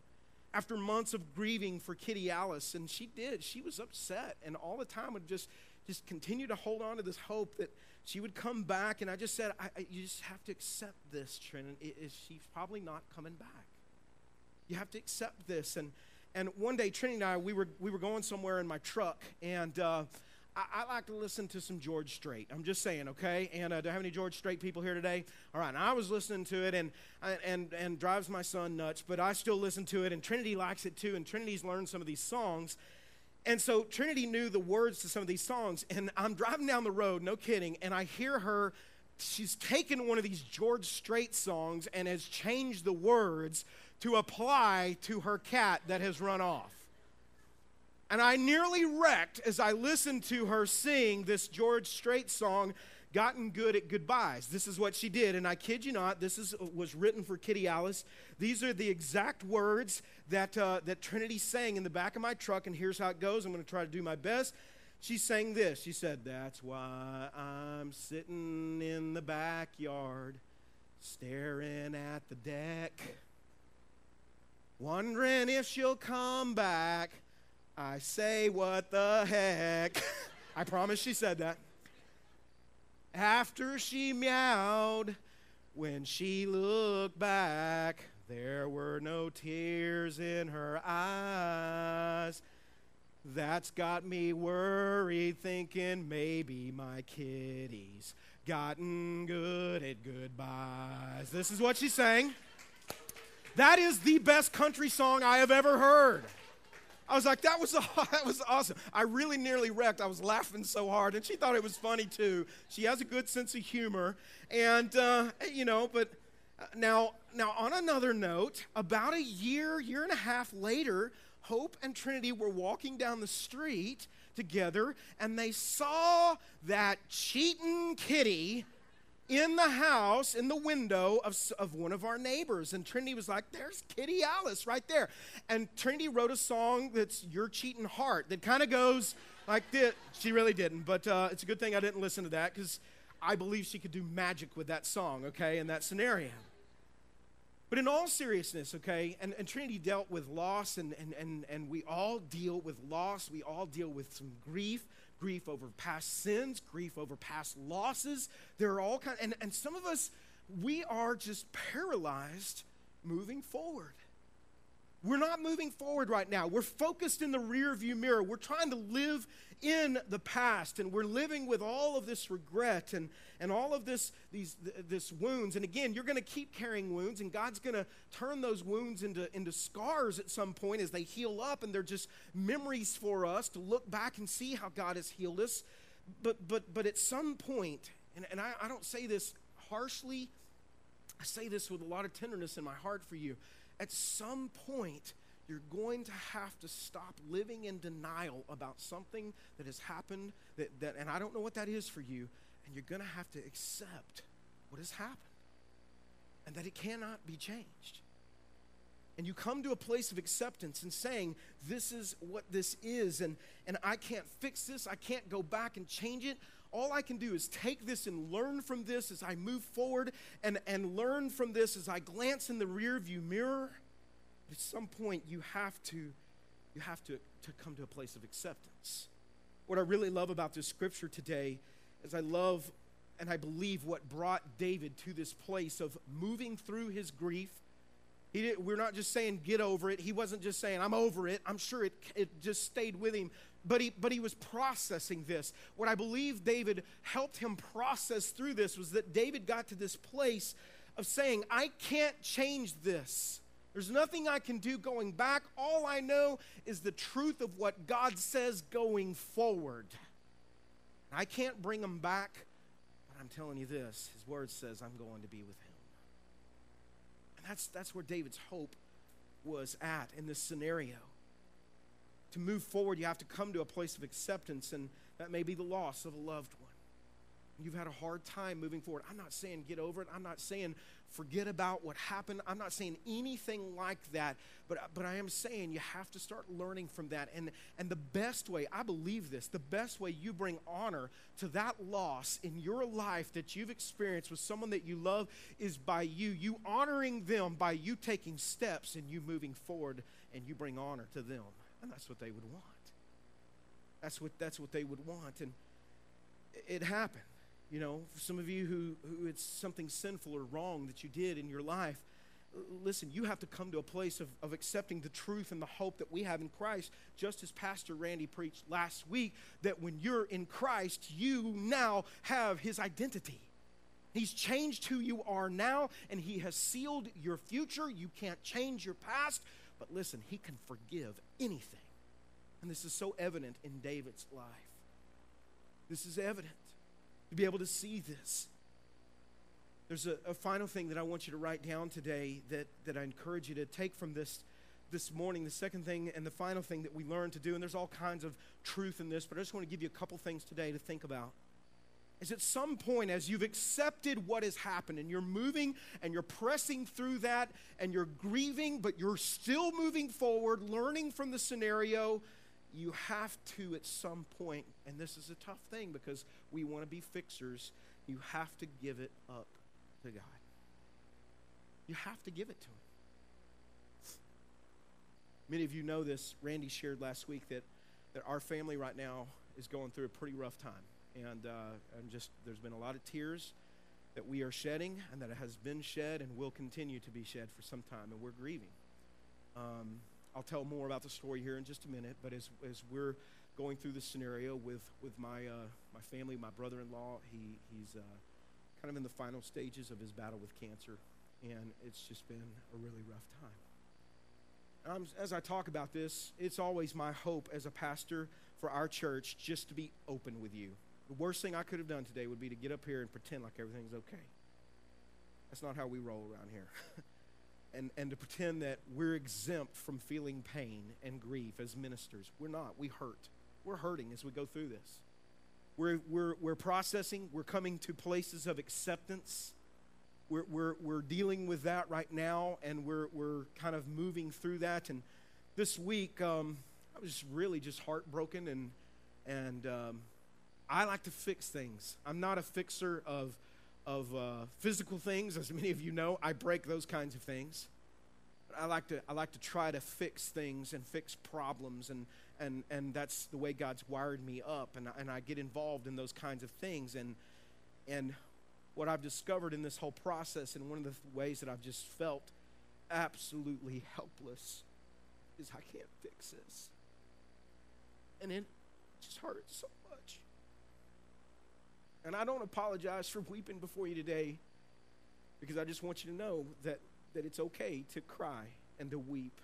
after months of grieving for Kitty Alice, and she did. She was upset, and all the time would just just continue to hold on to this hope that she would come back. And I just said, I, I, you just have to accept this, Trin. she's probably not coming back. You have to accept this. And and one day, Trinity and I, we were, we were going somewhere in my truck, and uh, I, I, like to listen to some George Strait. I'm just saying, okay? And uh, do I have any George Strait people here today? All right, and I was listening to it, and, and, and drives my son nuts, but I still listen to it, and Trinity likes it too, and Trinity's learned some of these songs. And so Trinity knew the words to some of these songs, and I'm driving down the road, no kidding, and I hear her she's taken one of these George Strait songs and has changed the words to apply to her cat that has run off. And I nearly wrecked as I listened to her sing this George Strait song, Gotten Good at Goodbyes. This is what she did, and I kid you not, this is, was written for Kitty Alice. These are the exact words that, uh, that Trinity sang in the back of my truck, and here's how it goes. I'm going to try to do my best. She sang this. She said, That's why I'm sitting in the backyard, staring at the deck Wondering if she'll come back. I say, what the heck? I promise she said that. After she meowed, when she looked back, there were no tears in her eyes. That's got me worried, thinking maybe my kitty's gotten good at goodbyes. This is what she sang. That is the best country song I have ever heard. I was like, that was, that was awesome. I really nearly wrecked. I was laughing so hard, and she thought it was funny too. She has a good sense of humor, and uh, you know. But uh, now, now on another note, about a year, year and a half later, Hope and Trinity were walking down the street together, and they saw that cheating kitty in the house, in the window of, of one of our neighbors. And Trinity was like, There's Kitty Alice right there. And Trinity wrote a song that's Your Cheating Heart that kind of goes like this. She really didn't, but uh, it's a good thing I didn't listen to that because I believe she could do magic with that song, okay, in that scenario. But in all seriousness, okay, and, and Trinity dealt with loss, and, and, and, and we all deal with loss. We all deal with some grief grief over past sins, grief over past losses. There are all kinds, and, and some of us, we are just paralyzed moving forward. We're not moving forward right now. We're focused in the rear view mirror. We're trying to live in the past and we're living with all of this regret and, and all of this, these, this wounds. And again, you're going to keep carrying wounds and God's going to turn those wounds into, into scars at some point as they heal up and they're just memories for us to look back and see how God has healed us. But, but, but at some point, and, and I, I don't say this harshly, I say this with a lot of tenderness in my heart for you at some point, you're going to have to stop living in denial about something that has happened, that, that, and I don't know what that is for you, and you're going to have to accept what has happened and that it cannot be changed. And you come to a place of acceptance and saying, This is what this is, and, and I can't fix this, I can't go back and change it all I can do is take this and learn from this as I move forward and, and learn from this as I glance in the rearview mirror. At some point, you have to, you have to, to come to a place of acceptance. What I really love about this scripture today is I love and I believe what brought David to this place of moving through his grief. He did, we're not just saying get over it. He wasn't just saying I'm over it. I'm sure it, it just stayed with him but he, but he was processing this. What I believe David helped him process through this was that David got to this place of saying, I can't change this. There's nothing I can do going back. All I know is the truth of what God says going forward. I can't bring him back, but I'm telling you this his word says, I'm going to be with him. And that's, that's where David's hope was at in this scenario to move forward, you have to come to a place of acceptance, and that may be the loss of a loved one. You've had a hard time moving forward. I'm not saying get over it. I'm not saying forget about what happened. I'm not saying anything like that. But, but I am saying you have to start learning from that. And, and the best way, I believe this, the best way you bring honor to that loss in your life that you've experienced with someone that you love is by you. You honoring them by you taking steps and you moving forward and you bring honor to them. And that's what they would want. That's what, that's what they would want. And it happened. You know, for some of you who, who it's something sinful or wrong that you did in your life, listen, you have to come to a place of, of accepting the truth and the hope that we have in Christ, just as Pastor Randy preached last week, that when you're in Christ, you now have his identity. He's changed who you are now, and he has sealed your future. You can't change your past, but listen, he can forgive anything. And this is so evident in David's life. This is evident to be able to see this. There's a, a, final thing that I want you to write down today that, that I encourage you to take from this this morning. The second thing and the final thing that we learn to do, and there's all kinds of truth in this, but I just want to give you a couple things today to think about. Is at some point, as you've accepted what has happened and you're moving and you're pressing through that and you're grieving, but you're still moving forward, learning from the scenario, you have to at some point, and this is a tough thing because we want to be fixers, you have to give it up to God. You have to give it to Him. Many of you know this. Randy shared last week that, that our family right now is going through a pretty rough time. And, uh, just there's been a lot of tears that we are shedding and that it has been shed and will continue to be shed for some time, and we're grieving. Um, I'll tell more about the story here in just a minute, but as, as we're going through this scenario with, with my, uh, my family, my brother in law, he, he's uh, kind of in the final stages of his battle with cancer, and it's just been a really rough time. As I talk about this, it's always my hope as a pastor for our church just to be open with you. The worst thing I could have done today would be to get up here and pretend like everything's okay. That's not how we roll around here. and, and to pretend that we're exempt from feeling pain and grief as ministers. We're not. We hurt. We're hurting as we go through this. We're, we're, we're processing, we're coming to places of acceptance. We're, we're, we're dealing with that right now, and we're, we're kind of moving through that. And this week, um, I was really just heartbroken, and, and um, I like to fix things. I'm not a fixer of, of uh, physical things, as many of you know. I break those kinds of things. I like to I like to try to fix things and fix problems and and and that's the way God's wired me up and and I get involved in those kinds of things and and what I've discovered in this whole process and one of the ways that I've just felt absolutely helpless is I can't fix this. And it just hurts so much. And I don't apologize for weeping before you today because I just want you to know that that it's okay to cry and to weep.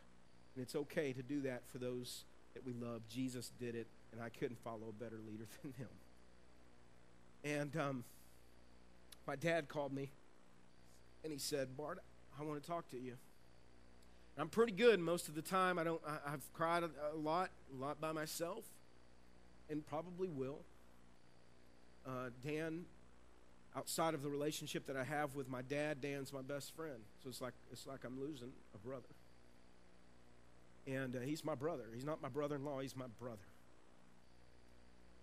And it's okay to do that for those that we love. Jesus did it, and I couldn't follow a better leader than him. And um, my dad called me, and he said, Bart, I want to talk to you. I'm pretty good most of the time. I don't. I, have cried a, a, lot, a lot by myself, and probably will. Uh, Dan outside of the relationship that I have with my dad, Dan's my best friend. So it's like it's like I'm losing a brother. And uh, he's my brother. He's not my brother-in-law. He's my brother.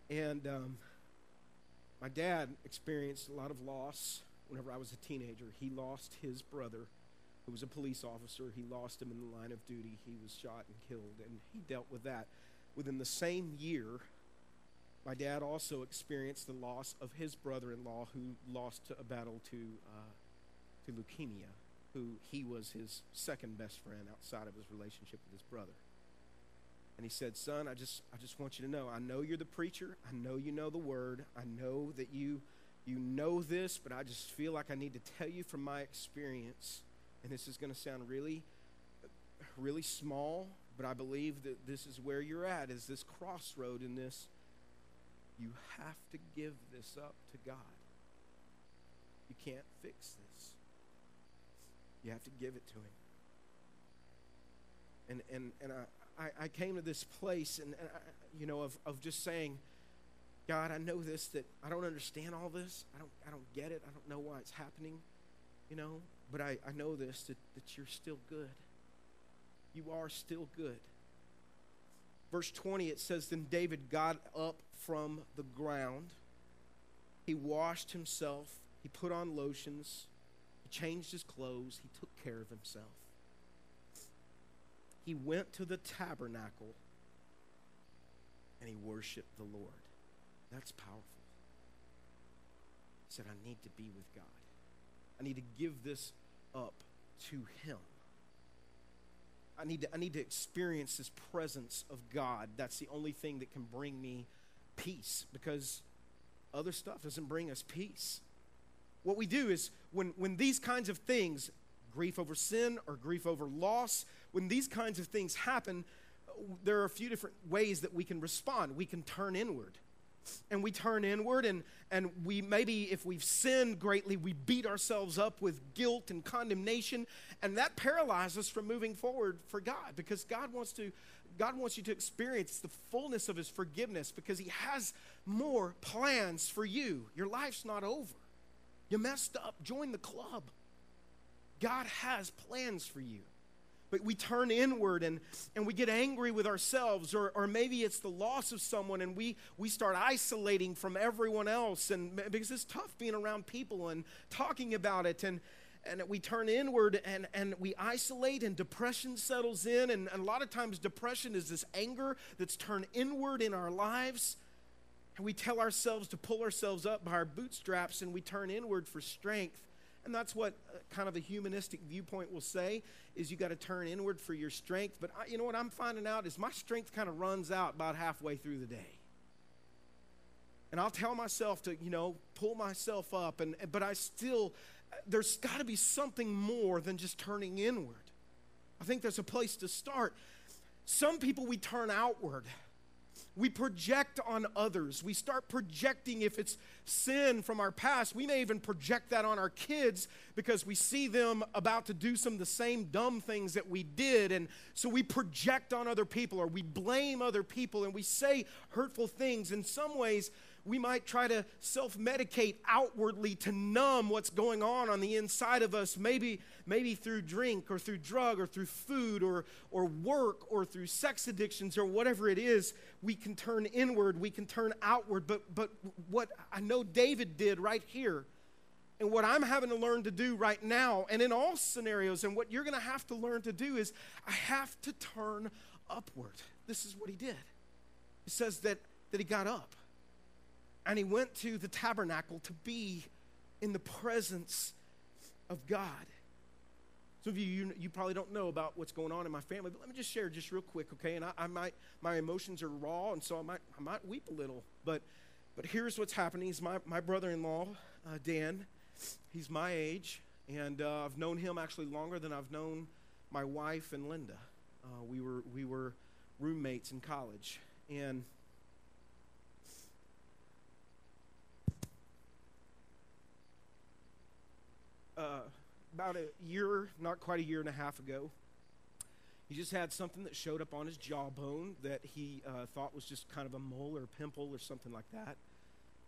And um, my dad experienced a lot of loss whenever I was a teenager. He lost his brother, who was a police officer. He lost him in the line of duty. He was shot and killed, and he dealt with that. Within the same year, my dad also experienced the loss of his brother in law who lost a battle to, uh, to leukemia, who he was his second best friend outside of his relationship with his brother. And he said, Son, I just, I just want you to know, I know you're the preacher. I know you know the word. I know that you, you know this, but I just feel like I need to tell you from my experience. And this is going to sound really, really small, but I believe that this is where you're at, is this crossroad in this you have to give this up to God. You can't fix this. You have to give it to Him. And, and, and I, I came to this place, and, and I, you know, of, of just saying, God, I know this, that I don't understand all this. I don't, I don't get it. I don't know why it's happening, you know, but I, I know this, that, that you're still good. You are still good. Verse 20, it says, Then David got up from the ground. He washed himself. He put on lotions. He changed his clothes. He took care of himself. He went to the tabernacle and he worshiped the Lord. That's powerful. He said, I need to be with God. I need to give this up to Him. I need to, I need to experience this presence of God. That's the only thing that can bring me peace because other stuff doesn't bring us peace. What we do is when, when these kinds of things, grief over sin or grief over loss, when these kinds of things happen, there are a few different ways that we can respond. We can turn inward and we turn inward and, and we maybe if we've sinned greatly we beat ourselves up with guilt and condemnation. And that paralyzes us from moving forward for god because god wants to god wants you to experience the fullness of his forgiveness because he has more plans for you. Your life's not over. You messed up. Join the club. God has plans for you but we turn inward and, and we get angry with ourselves or, or maybe it's the loss of someone and we, we start isolating from everyone else. And because it's tough being around people and talking about it. And, and we turn inward and, and we isolate and depression settles in. And, and a lot of times depression is this anger that's turned inward in our lives. And we tell ourselves to pull ourselves up by our bootstraps and we turn inward for strength and that's what uh, kind of a humanistic viewpoint will say is you got to turn inward for your strength. But I, you know what I'm finding out is my strength kind of runs out about halfway through the day. And I'll tell myself to, you know, pull myself up and but I still there's got to be something more than just turning inward. I think there's a place to start. Some people we turn outward we project on others. We start projecting if it's sin from our past. We may even project that on our kids because we see them about to do some of the same dumb things that we did. And so we project on other people or we blame other people and we say hurtful things. In some ways, we might try to self medicate outwardly to numb what's going on on the inside of us, maybe, maybe through drink or through drug or through food or, or work or through sex addictions or whatever it is. We can turn inward, we can turn outward. But, but what I know David did right here, and what I'm having to learn to do right now, and in all scenarios, and what you're going to have to learn to do is I have to turn upward. This is what he did. It says that, that he got up and he went to the tabernacle to be in the presence of God. Some of you, you, you, probably don't know about what's going on in my family, but let me just share just real quick, okay? And I, I might, my emotions are raw, and so I might, I might weep a little. But, but here's what's happening. He's my, my brother-in-law, uh, Dan. He's my age, and uh, I've known him actually longer than I've known my wife and Linda. Uh, we were we were roommates in college, and uh, about a year, not quite a year and a half ago. He just had something that showed up on his jawbone that he uh, thought was just kind of a mole or a pimple or something like that.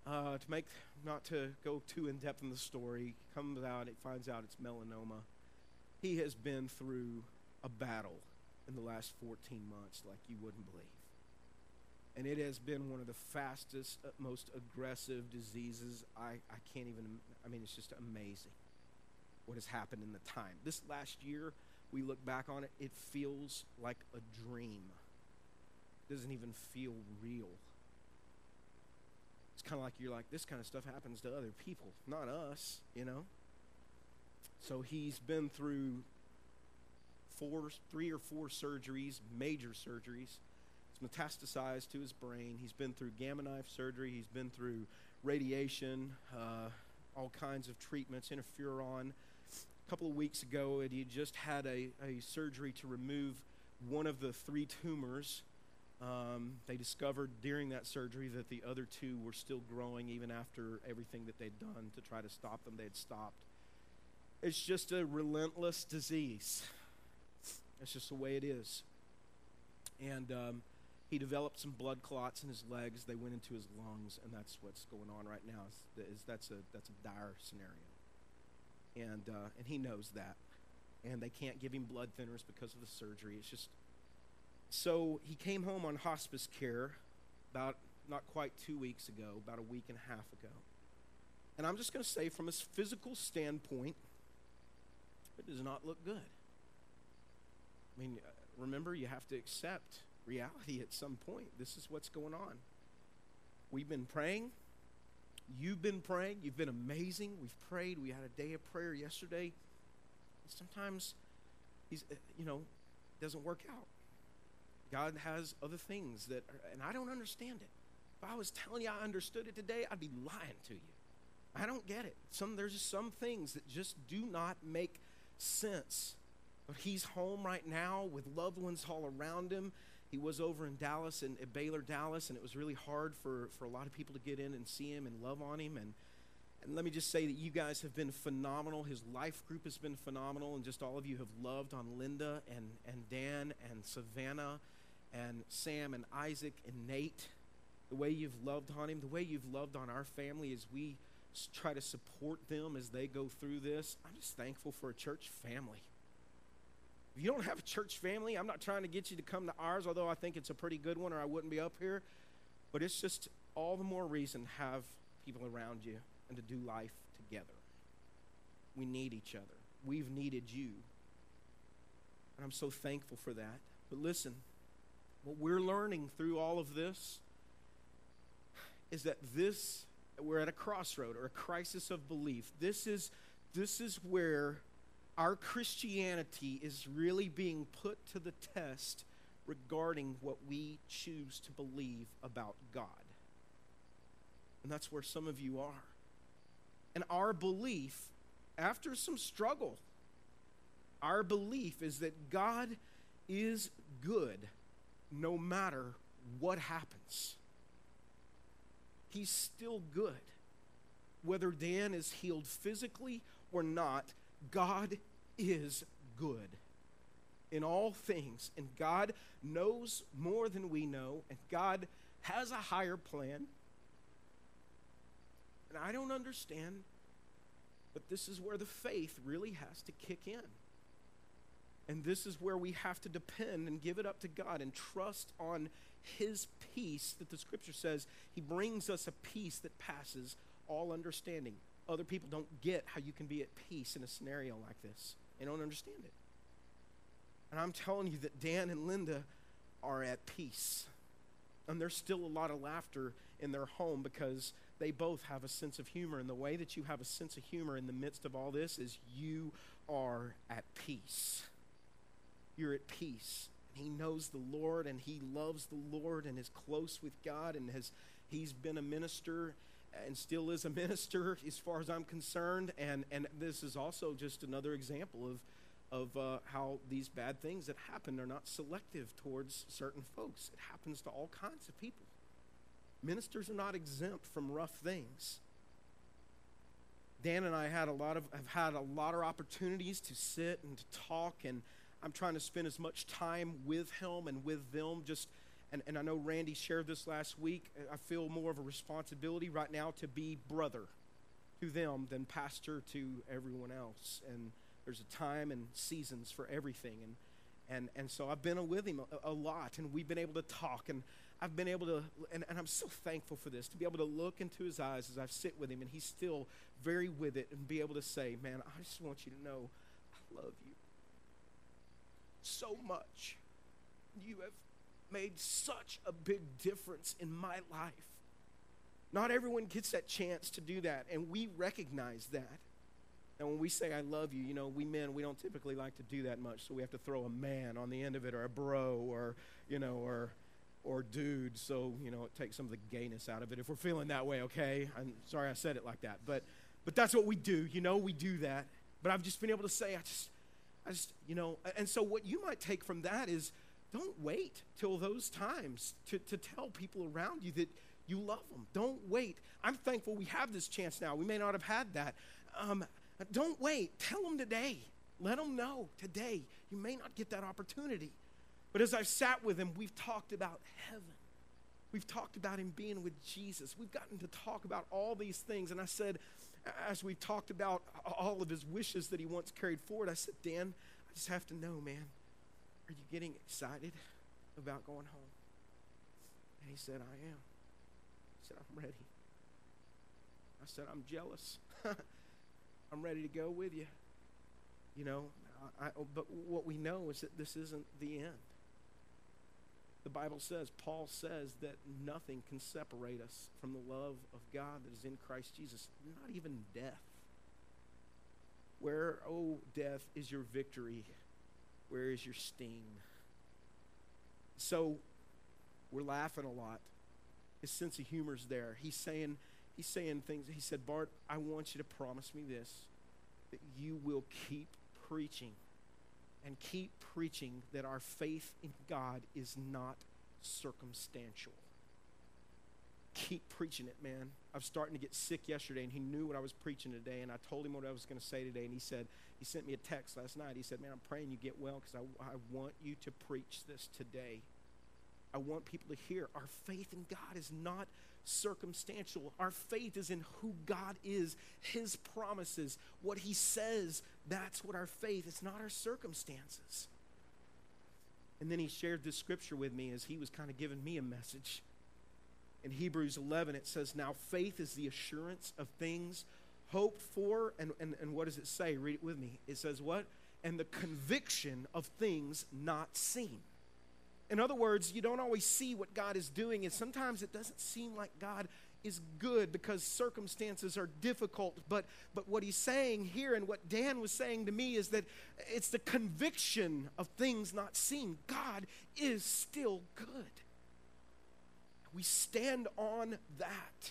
Uh, to make, not to go too in depth in the story, comes out, it finds out it's melanoma. He has been through a battle in the last 14 months like you wouldn't believe. And it has been one of the fastest, uh, most aggressive diseases. I, I can't even, I mean, it's just amazing what has happened in the time. This last year, we look back on it, it feels like a dream. It doesn't even feel real. It's kind of like you're like, this kind of stuff happens to other people, not us, you know? So he's been through four, three or four surgeries, major surgeries. It's metastasized to his brain. He's been through gamma knife surgery. He's been through radiation, uh, all kinds of treatments, interferon couple of weeks ago, and he just had a, a surgery to remove one of the three tumors. Um, they discovered during that surgery that the other two were still growing even after everything that they'd done to try to stop them, they had stopped. It's just a relentless disease. It's just the way it is. And um, he developed some blood clots in his legs. They went into his lungs, and that's what's going on right now. Is, is that's a that's a dire scenario and uh, and he knows that, and they can't give him blood thinners because of the surgery. It's just so he came home on hospice care about not quite two weeks ago, about a week and a half ago, and I'm just going to say from a physical standpoint, it does not look good. I mean, uh, remember you have to accept reality at some point. This is what's going on. We've been praying You've been praying. You've been amazing. We've prayed. We had a day of prayer yesterday. Sometimes he's, uh, you know, doesn't work out. God has other things that, are, and I don't understand it. If I was telling you I understood it today, I'd be lying to you. I don't get it. Some there's just some things that just do not make sense. But he's home right now with loved ones all around him. He was over in Dallas and at Baylor, Dallas, and it was really hard for, for a lot of people to get in and see him and love on him. And and let me just say that you guys have been phenomenal. His life group has been phenomenal, and just all of you have loved on Linda and, and Dan and Savannah and Sam and Isaac and Nate. The way you've loved on him, the way you've loved on our family as we try to support them as they go through this. I'm just thankful for a church family. You don't have a church family, I'm not trying to get you to come to ours, although I think it's a pretty good one or I wouldn't be up here. But it's just all the more reason to have people around you and to do life together. We need each other. We've needed you. And I'm so thankful for that. But listen, what we're learning through all of this is that this we're at a crossroad or a crisis of belief. This is this is where our Christianity is really being put to the test regarding what we choose to believe about God. And that's where some of you are. And our belief, after some struggle, our belief is that God is good no matter what happens. He's still good. Whether Dan is healed physically or not, God is good in all things. And God knows more than we know, and God has a higher plan and I don't understand, but this is where the faith really has to kick in. And this is where we have to depend and give it up to God and trust on His peace that the scripture says He brings us a peace that passes all understanding. Other people don't get how you can be at peace in a scenario like this, they don't understand it. And I'm telling you that Dan and Linda are at peace. And there's still a lot of laughter in their home because they both have a sense of humor. And the way that you have a sense of humor in the midst of all this is you are at peace. You're at peace. And he knows the Lord and he loves the Lord and is close with God and has he's been a minister and still is a minister as far as I'm concerned. And and this is also just another example of of uh, how these bad things that happen are not selective towards certain folks. It happens to all kinds of people. Ministers are not exempt from rough things. Dan and I had a lot of have had a lot of opportunities to sit and to talk, and I'm trying to spend as much time with him and with them. Just and, and I know Randy shared this last week. I feel more of a responsibility right now to be brother to them than pastor to everyone else. And there's a time and seasons for everything. And and and so I've been with him a, a lot, and we've been able to talk and I've been able to, and, and I'm so thankful for this, to be able to look into his eyes as I sit with him, and he's still very with it, and be able to say, Man, I just want you to know I love you so much. You have made such a big difference in my life. Not everyone gets that chance to do that, and we recognize that. And when we say I love you, you know, we men, we don't typically like to do that much, so we have to throw a man on the end of it or a bro or, you know, or or dude, so you know it takes some of the gayness out of it. If we're feeling that way, okay. I'm sorry I said it like that, but but that's what we do. You know, we do that. But I've just been able to say, I just, I just, you know, and so what you might take from that is, don't wait till those times to to tell people around you that you love them. Don't wait. I'm thankful we have this chance now. We may not have had that. Um, don't wait. Tell them today. Let them know today. You may not get that opportunity. But as I've sat with him, we've talked about heaven. We've talked about him being with Jesus. We've gotten to talk about all these things. And I said, as we talked about all of his wishes that he once carried forward, I said, Dan, I just have to know, man, are you getting excited about going home? And he said, I am. He said, I'm ready. I said, I'm jealous. I'm ready to go with you. You know, I, I, but what we know is that this isn't the end. The Bible says, Paul says that nothing can separate us from the love of God that is in Christ Jesus, not even death. Where, oh, death, is your victory? Where is your sting? So we're laughing a lot. His sense of humor's there. He's saying, he's saying things. He said, Bart, I want you to promise me this that you will keep preaching and keep preaching that our faith in God is not circumstantial. Keep preaching it, man. I was starting to get sick yesterday, and he knew what I was preaching today, and I told him what I was going to say today, and he said, he sent me a text last night. He said, man, I'm praying you get well because I, I want you to preach this today. I want people to hear our faith in God is not circumstantial. Our faith is in who God is, His promises, what He says. That's what our faith. It's not our circumstances. And then he shared this scripture with me as he was kind of giving me a message. In Hebrews 11, it says, Now faith is the assurance of things hoped for. And, and, and what does it say? Read it with me. It says, What? And the conviction of things not seen. In other words, you don't always see what God is doing, and sometimes it doesn't seem like God is good because circumstances are difficult. But, but what he's saying here, and what Dan was saying to me, is that it's the conviction of things not seen. God is still good. We stand on that.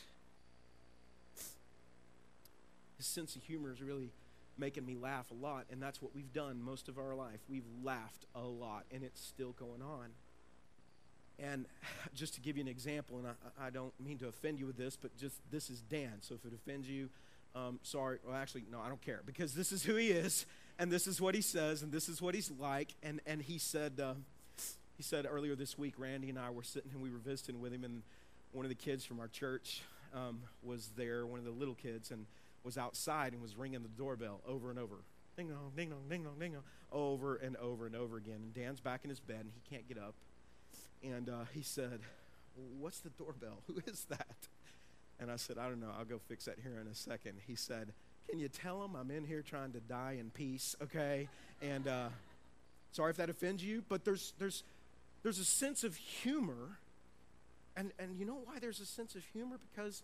His sense of humor is really making me laugh a lot, and that's what we've done most of our life. We've laughed a lot, and it's still going on. And just to give you an example, and I, I, don't mean to offend you with this, but just this is Dan. So if it offends you, um, sorry. Well, actually, no, I don't care because this is who he is, and this is what he says, and this is what he's like. And and he said, uh, he said earlier this week, Randy and I were sitting and we were visiting with him, and one of the kids from our church um, was there, one of the little kids, and was outside and was ringing the doorbell over and over. Ding dong, ding dong, ding dong, ding dong, over and over and over again. And Dan's back in his bed and he can't get up. And uh, he said, What's the doorbell? Who is that? And I said, I don't know. I'll go fix that here in a second. He said, Can you tell him I'm in here trying to die in peace, okay? And uh, sorry if that offends you, but there's, there's, there's a sense of humor. And, and you know why there's a sense of humor? Because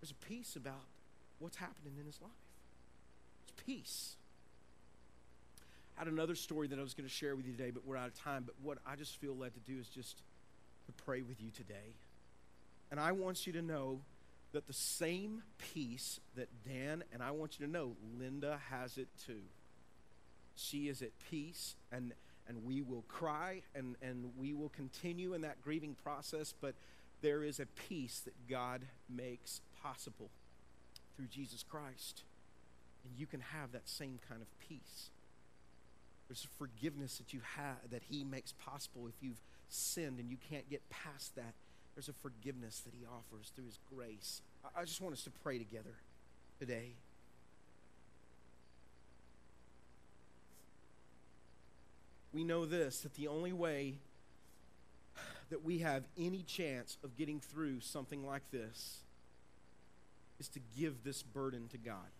there's a peace about what's happening in his life. It's peace. I had another story that I was going to share with you today, but we're out of time. But what I just feel led to do is just to pray with you today. And I want you to know that the same peace that Dan and I want you to know, Linda has it too. She is at peace, and, and we will cry and, and we will continue in that grieving process, but there is a peace that God makes possible through Jesus Christ. And you can have that same kind of peace. There's a forgiveness that you have that He makes possible if you've sinned and you can't get past that. There's a forgiveness that He offers through His grace. I just want us to pray together today. We know this that the only way that we have any chance of getting through something like this is to give this burden to God,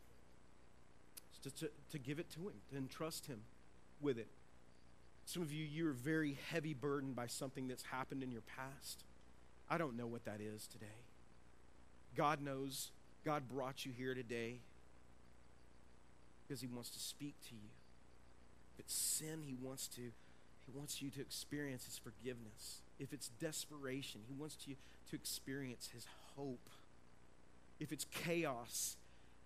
to, to, to give it to Him, to entrust Him with it. Some of you, you're very heavy burdened by something that's happened in your past. I don't know what that is today. God knows. God brought you here today because He wants to speak to you. If it's sin, He wants to. He wants you to experience His forgiveness. If it's desperation, He wants you to experience His hope. If it's chaos,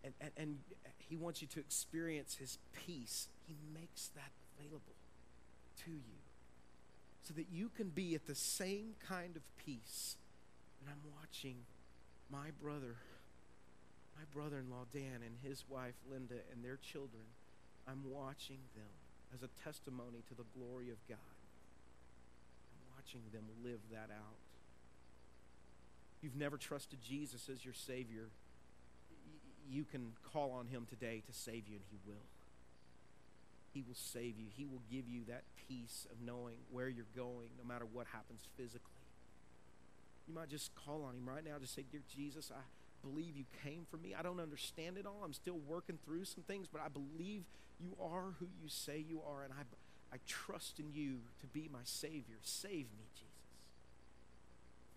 and, and, and He wants you to experience His peace, He makes that available to you so that you can be at the same kind of peace. And I'm watching my brother, my brother in law Dan, and his wife Linda, and their children. I'm watching them as a testimony to the glory of God. I'm watching them live that out. You've never trusted Jesus as your Savior, you can call on Him today to save you, and He will. He will save you. He will give you that peace of knowing where you're going, no matter what happens physically. You might just call on Him right now. Just say, Dear Jesus, I believe you came for me. I don't understand it all. I'm still working through some things, but I believe you are who you say you are, and I, I trust in you to be my Savior. Save me, Jesus.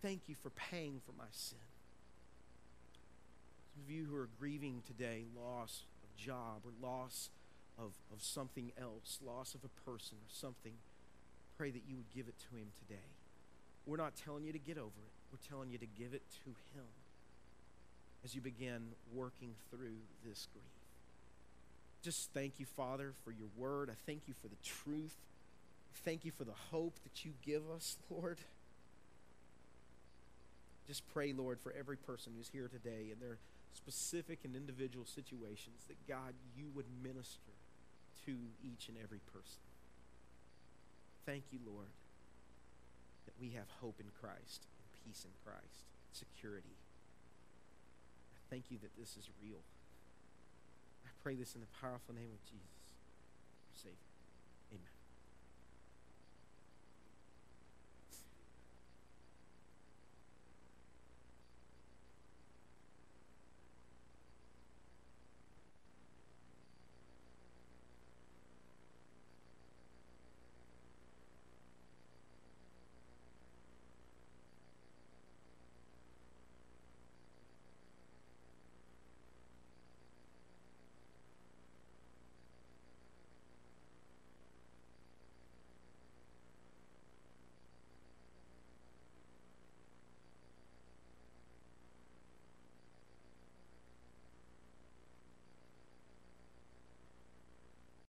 Thank you for paying for my sin. Some of you who are grieving today loss of job or loss of, of something else, loss of a person or something, pray that you would give it to him today. We're not telling you to get over it, we're telling you to give it to him as you begin working through this grief. Just thank you, Father, for your word. I thank you for the truth. Thank you for the hope that you give us, Lord. Just pray, Lord, for every person who's here today in their specific and individual situations, that God, you would minister to each and every person. Thank you, Lord, that we have hope in Christ, and peace in Christ, security. I thank you that this is real. I pray this in the powerful name of Jesus, our Savior.